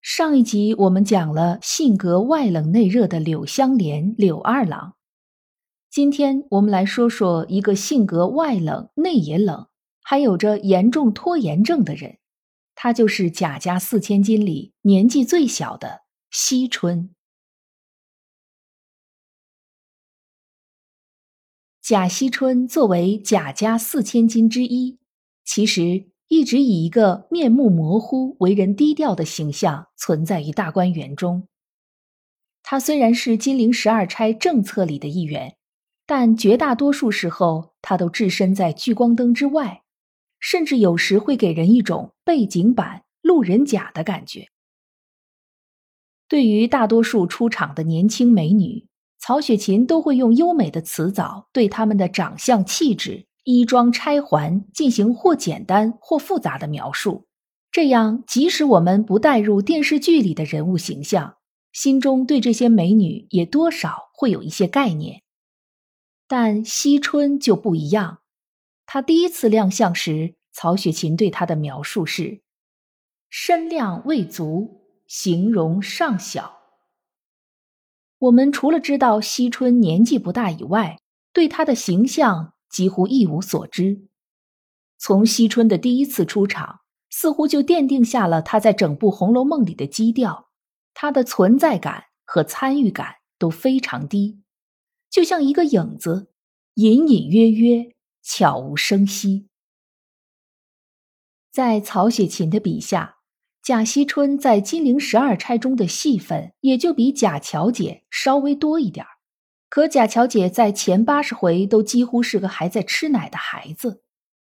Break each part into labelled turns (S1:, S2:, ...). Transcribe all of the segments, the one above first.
S1: 上一集我们讲了性格外冷内热的柳香莲柳二郎，今天我们来说说一个性格外冷内也冷，还有着严重拖延症的人，他就是贾家四千金里年纪最小的惜春。贾惜春作为贾家四千金之一，其实。一直以一个面目模糊、为人低调的形象存在于大观园中。他虽然是金陵十二钗政策里的一员，但绝大多数时候他都置身在聚光灯之外，甚至有时会给人一种背景板、路人甲的感觉。对于大多数出场的年轻美女，曹雪芹都会用优美的词藻对她们的长相、气质。衣装钗环进行或简单或复杂的描述，这样即使我们不带入电视剧里的人物形象，心中对这些美女也多少会有一些概念。但惜春就不一样，她第一次亮相时，曹雪芹对她的描述是：身量未足，形容尚小。我们除了知道惜春年纪不大以外，对她的形象。几乎一无所知。从惜春的第一次出场，似乎就奠定下了他在整部《红楼梦》里的基调。他的存在感和参与感都非常低，就像一个影子，隐隐约约，悄无声息。在曹雪芹的笔下，贾惜春在金陵十二钗中的戏份也就比贾乔姐稍微多一点儿。可贾乔姐在前八十回都几乎是个还在吃奶的孩子，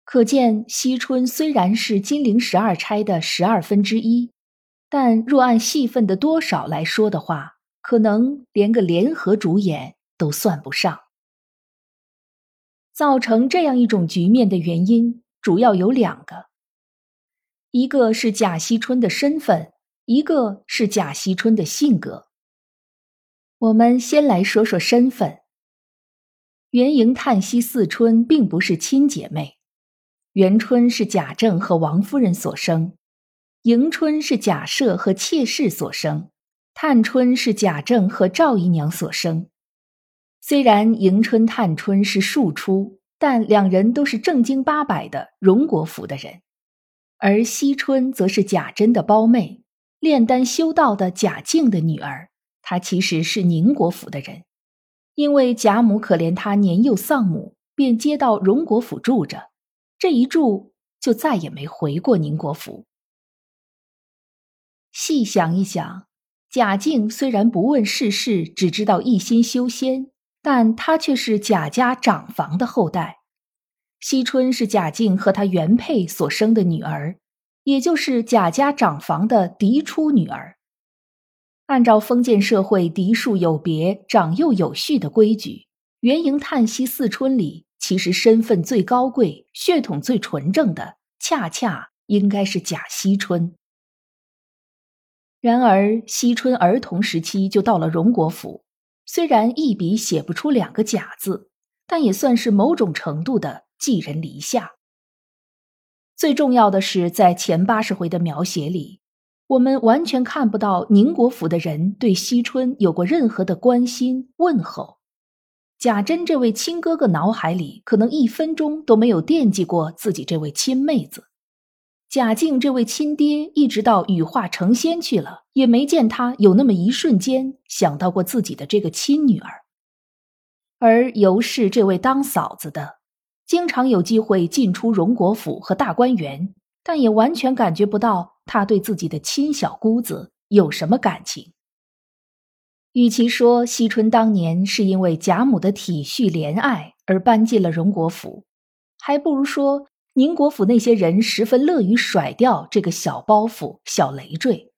S1: 可见惜春虽然是金陵十二钗的十二分之一，但若按戏份的多少来说的话，可能连个联合主演都算不上。造成这样一种局面的原因主要有两个，一个是贾惜春的身份，一个是贾惜春的性格。我们先来说说身份。元迎、叹息四春并不是亲姐妹，元春是贾政和王夫人所生，迎春是贾赦和妾室所生，探春是贾政和赵姨娘所生。虽然迎春、探春是庶出，但两人都是正经八百的荣国府的人，而惜春则是贾珍的胞妹，炼丹修道的贾静的女儿。他其实是宁国府的人，因为贾母可怜他年幼丧母，便接到荣国府住着。这一住就再也没回过宁国府。细想一想，贾静虽然不问世事，只知道一心修仙，但他却是贾家长房的后代。惜春是贾静和他原配所生的女儿，也就是贾家长房的嫡出女儿。按照封建社会嫡庶有别、长幼有序的规矩，元迎、叹息四春里，其实身份最高贵、血统最纯正的，恰恰应该是贾惜春。然而，惜春儿童时期就到了荣国府，虽然一笔写不出两个贾字，但也算是某种程度的寄人篱下。最重要的是，在前八十回的描写里。我们完全看不到宁国府的人对惜春有过任何的关心问候，贾珍这位亲哥哥脑海里可能一分钟都没有惦记过自己这位亲妹子，贾静这位亲爹一直到羽化成仙去了，也没见他有那么一瞬间想到过自己的这个亲女儿，而尤氏这位当嫂子的，经常有机会进出荣国府和大观园，但也完全感觉不到。他对自己的亲小姑子有什么感情？与其说惜春当年是因为贾母的体恤怜爱而搬进了荣国府，还不如说宁国府那些人十分乐于甩掉这个小包袱、小累赘。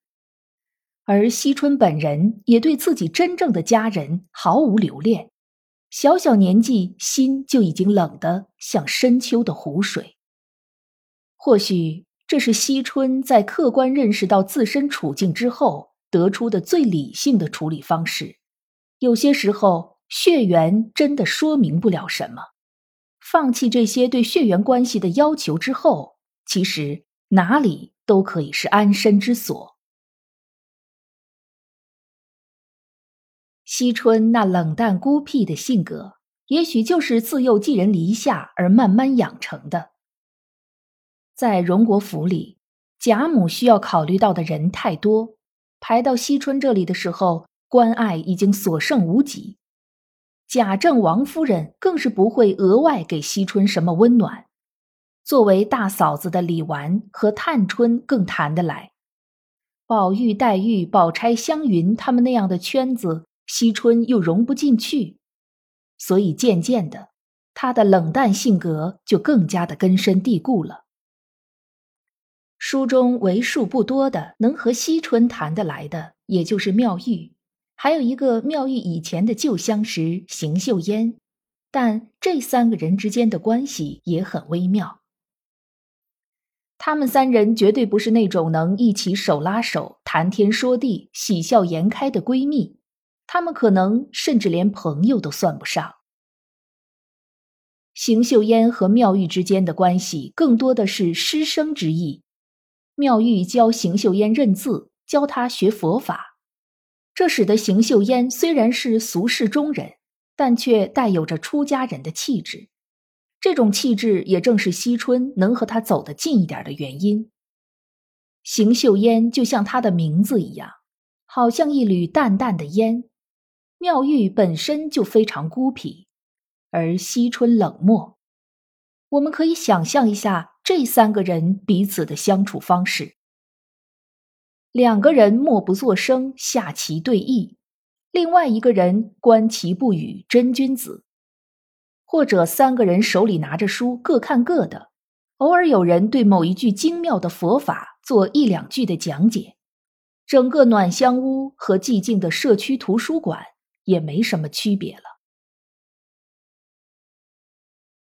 S1: 而惜春本人也对自己真正的家人毫无留恋，小小年纪心就已经冷得像深秋的湖水。或许这是惜春在客观认识到自身处境之后得出的最理性的处理方式。有些时候，血缘真的说明不了什么。放弃这些对血缘关系的要求之后，其实哪里都可以是安身之所。惜春那冷淡孤僻的性格，也许就是自幼寄人篱下而慢慢养成的。在荣国府里，贾母需要考虑到的人太多，排到惜春这里的时候，关爱已经所剩无几。贾政王夫人更是不会额外给惜春什么温暖。作为大嫂子的李纨和探春更谈得来，宝玉、黛玉、宝钗、湘云他们那样的圈子，惜春又融不进去，所以渐渐的，她的冷淡性格就更加的根深蒂固了。书中为数不多的能和惜春谈得来的，也就是妙玉。还有一个妙玉以前的旧相识邢岫烟，但这三个人之间的关系也很微妙。他们三人绝对不是那种能一起手拉手谈天说地、喜笑颜开的闺蜜，他们可能甚至连朋友都算不上。邢岫烟和妙玉之间的关系更多的是师生之意，妙玉教邢岫烟认字，教她学佛法。这使得邢岫烟虽然是俗世中人，但却带有着出家人的气质。这种气质也正是惜春能和他走得近一点的原因。邢岫烟就像她的名字一样，好像一缕淡淡的烟。妙玉本身就非常孤僻，而惜春冷漠。我们可以想象一下这三个人彼此的相处方式。两个人默不作声，下棋对弈；另外一个人观棋不语，真君子。或者三个人手里拿着书，各看各的，偶尔有人对某一句精妙的佛法做一两句的讲解。整个暖香屋和寂静的社区图书馆也没什么区别了。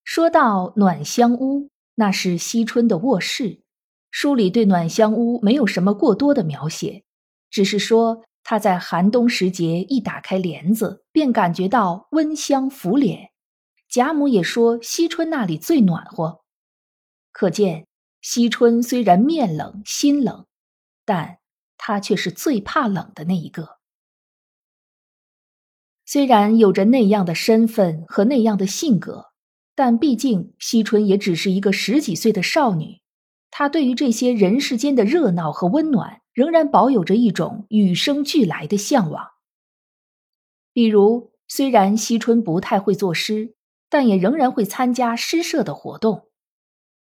S1: 说到暖香屋，那是惜春的卧室。书里对暖香屋没有什么过多的描写，只是说他在寒冬时节一打开帘子，便感觉到温香拂脸。贾母也说惜春那里最暖和，可见惜春虽然面冷心冷，但她却是最怕冷的那一个。虽然有着那样的身份和那样的性格，但毕竟惜春也只是一个十几岁的少女。她对于这些人世间的热闹和温暖，仍然保有着一种与生俱来的向往。比如，虽然惜春不太会作诗，但也仍然会参加诗社的活动；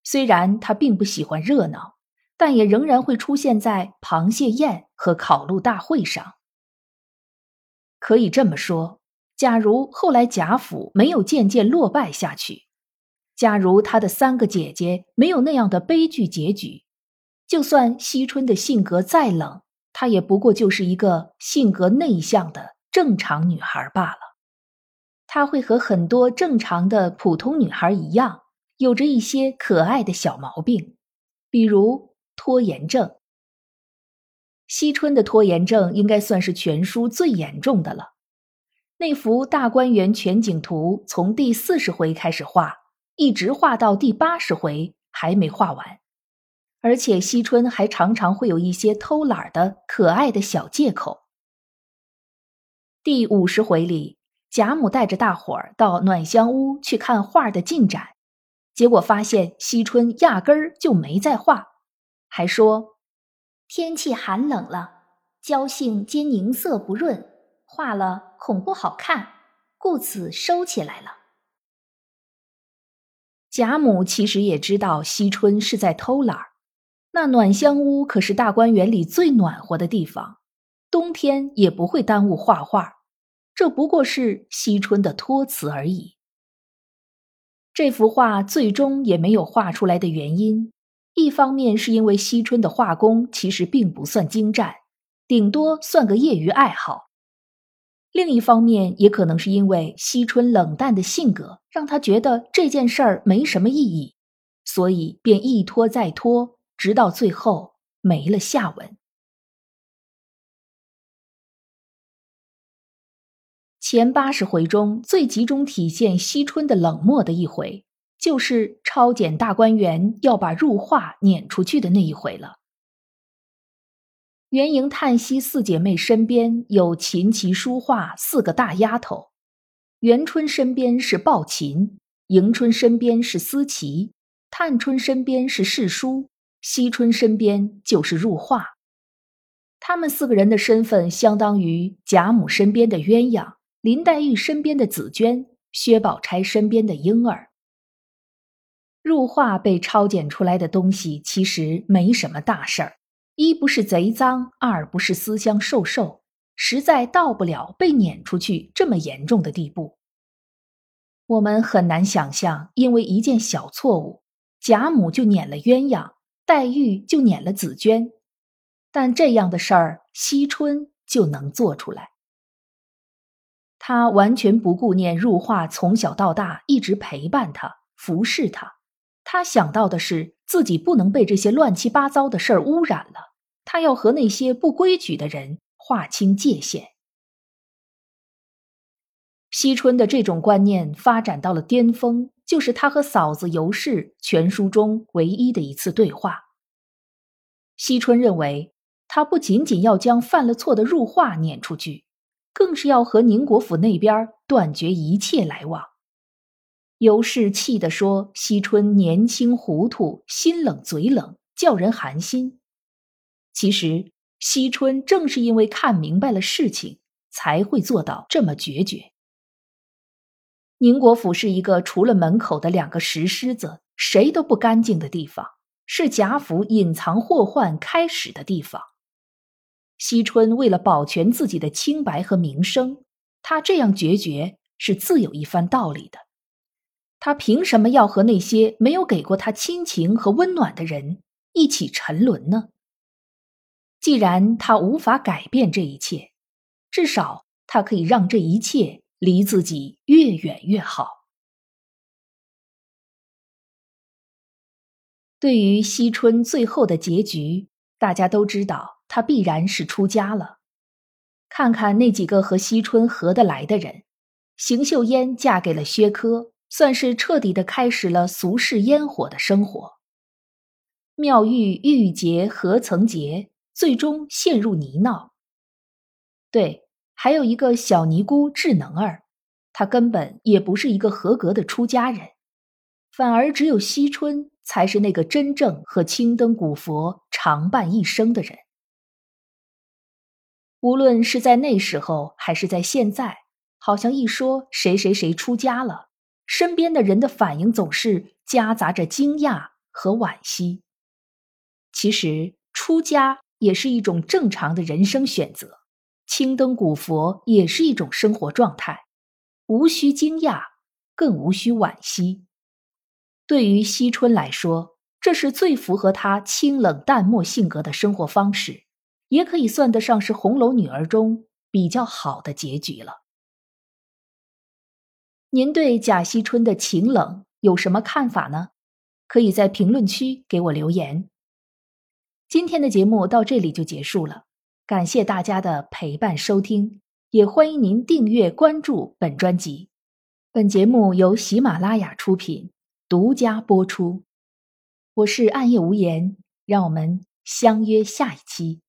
S1: 虽然他并不喜欢热闹，但也仍然会出现在螃蟹宴和烤鹿大会上。可以这么说，假如后来贾府没有渐渐落败下去。假如他的三个姐姐没有那样的悲剧结局，就算惜春的性格再冷，她也不过就是一个性格内向的正常女孩罢了。她会和很多正常的普通女孩一样，有着一些可爱的小毛病，比如拖延症。惜春的拖延症应该算是全书最严重的了。那幅大观园全景图从第四十回开始画。一直画到第八十回还没画完，而且惜春还常常会有一些偷懒的可爱的小借口。第五十回里，贾母带着大伙儿到暖香屋去看画的进展，结果发现惜春压根儿就没在画，还说天气寒冷了，娇性兼凝色不润，画了恐不好看，故此收起来了。贾母其实也知道惜春是在偷懒儿，那暖香屋可是大观园里最暖和的地方，冬天也不会耽误画画，这不过是惜春的托词而已。这幅画最终也没有画出来的原因，一方面是因为惜春的画工其实并不算精湛，顶多算个业余爱好。另一方面，也可能是因为惜春冷淡的性格，让他觉得这件事儿没什么意义，所以便一拖再拖，直到最后没了下文。前八十回中最集中体现惜春的冷漠的一回，就是抄检大观园要把入画撵出去的那一回了。元迎叹息四姐妹身边有琴棋书画四个大丫头，元春身边是抱琴，迎春身边是思琪，探春身边是侍书，惜春身边就是入画。他们四个人的身份相当于贾母身边的鸳鸯。林黛玉身边的紫娟，薛宝钗身边的莺儿。入画被抄检出来的东西其实没什么大事儿，一不是贼赃，二不是私相授受，实在到不了被撵出去这么严重的地步。我们很难想象，因为一件小错误，贾母就撵了鸳鸯，黛玉就撵了紫娟，但这样的事儿，惜春就能做出来。他完全不顾念入画，从小到大一直陪伴他、服侍他。他想到的是自己不能被这些乱七八糟的事儿污染了。他要和那些不规矩的人划清界限。惜春的这种观念发展到了巅峰，就是他和嫂子尤氏全书中唯一的一次对话。惜春认为，他不仅仅要将犯了错的入画撵出去。更是要和宁国府那边断绝一切来往。尤氏气地说：“惜春年轻糊涂，心冷嘴冷，叫人寒心。”其实，惜春正是因为看明白了事情，才会做到这么决绝。宁国府是一个除了门口的两个石狮子，谁都不干净的地方，是贾府隐藏祸患开始的地方。惜春为了保全自己的清白和名声，他这样决绝是自有一番道理的。他凭什么要和那些没有给过他亲情和温暖的人一起沉沦呢？既然他无法改变这一切，至少他可以让这一切离自己越远越好。对于惜春最后的结局，大家都知道。他必然是出家了。看看那几个和惜春合得来的人，邢岫烟嫁给了薛科，算是彻底的开始了俗世烟火的生活。妙玉郁结何曾洁，最终陷入泥淖。对，还有一个小尼姑智能儿，她根本也不是一个合格的出家人，反而只有惜春才是那个真正和青灯古佛常伴一生的人。无论是在那时候还是在现在，好像一说谁谁谁出家了，身边的人的反应总是夹杂着惊讶和惋惜。其实出家也是一种正常的人生选择，青灯古佛也是一种生活状态，无需惊讶，更无需惋惜。对于惜春来说，这是最符合他清冷淡漠性格的生活方式。也可以算得上是红楼女儿中比较好的结局了。您对贾惜春的情冷有什么看法呢？可以在评论区给我留言。今天的节目到这里就结束了，感谢大家的陪伴收听，也欢迎您订阅关注本专辑。本节目由喜马拉雅出品，独家播出。我是暗夜无言，让我们相约下一期。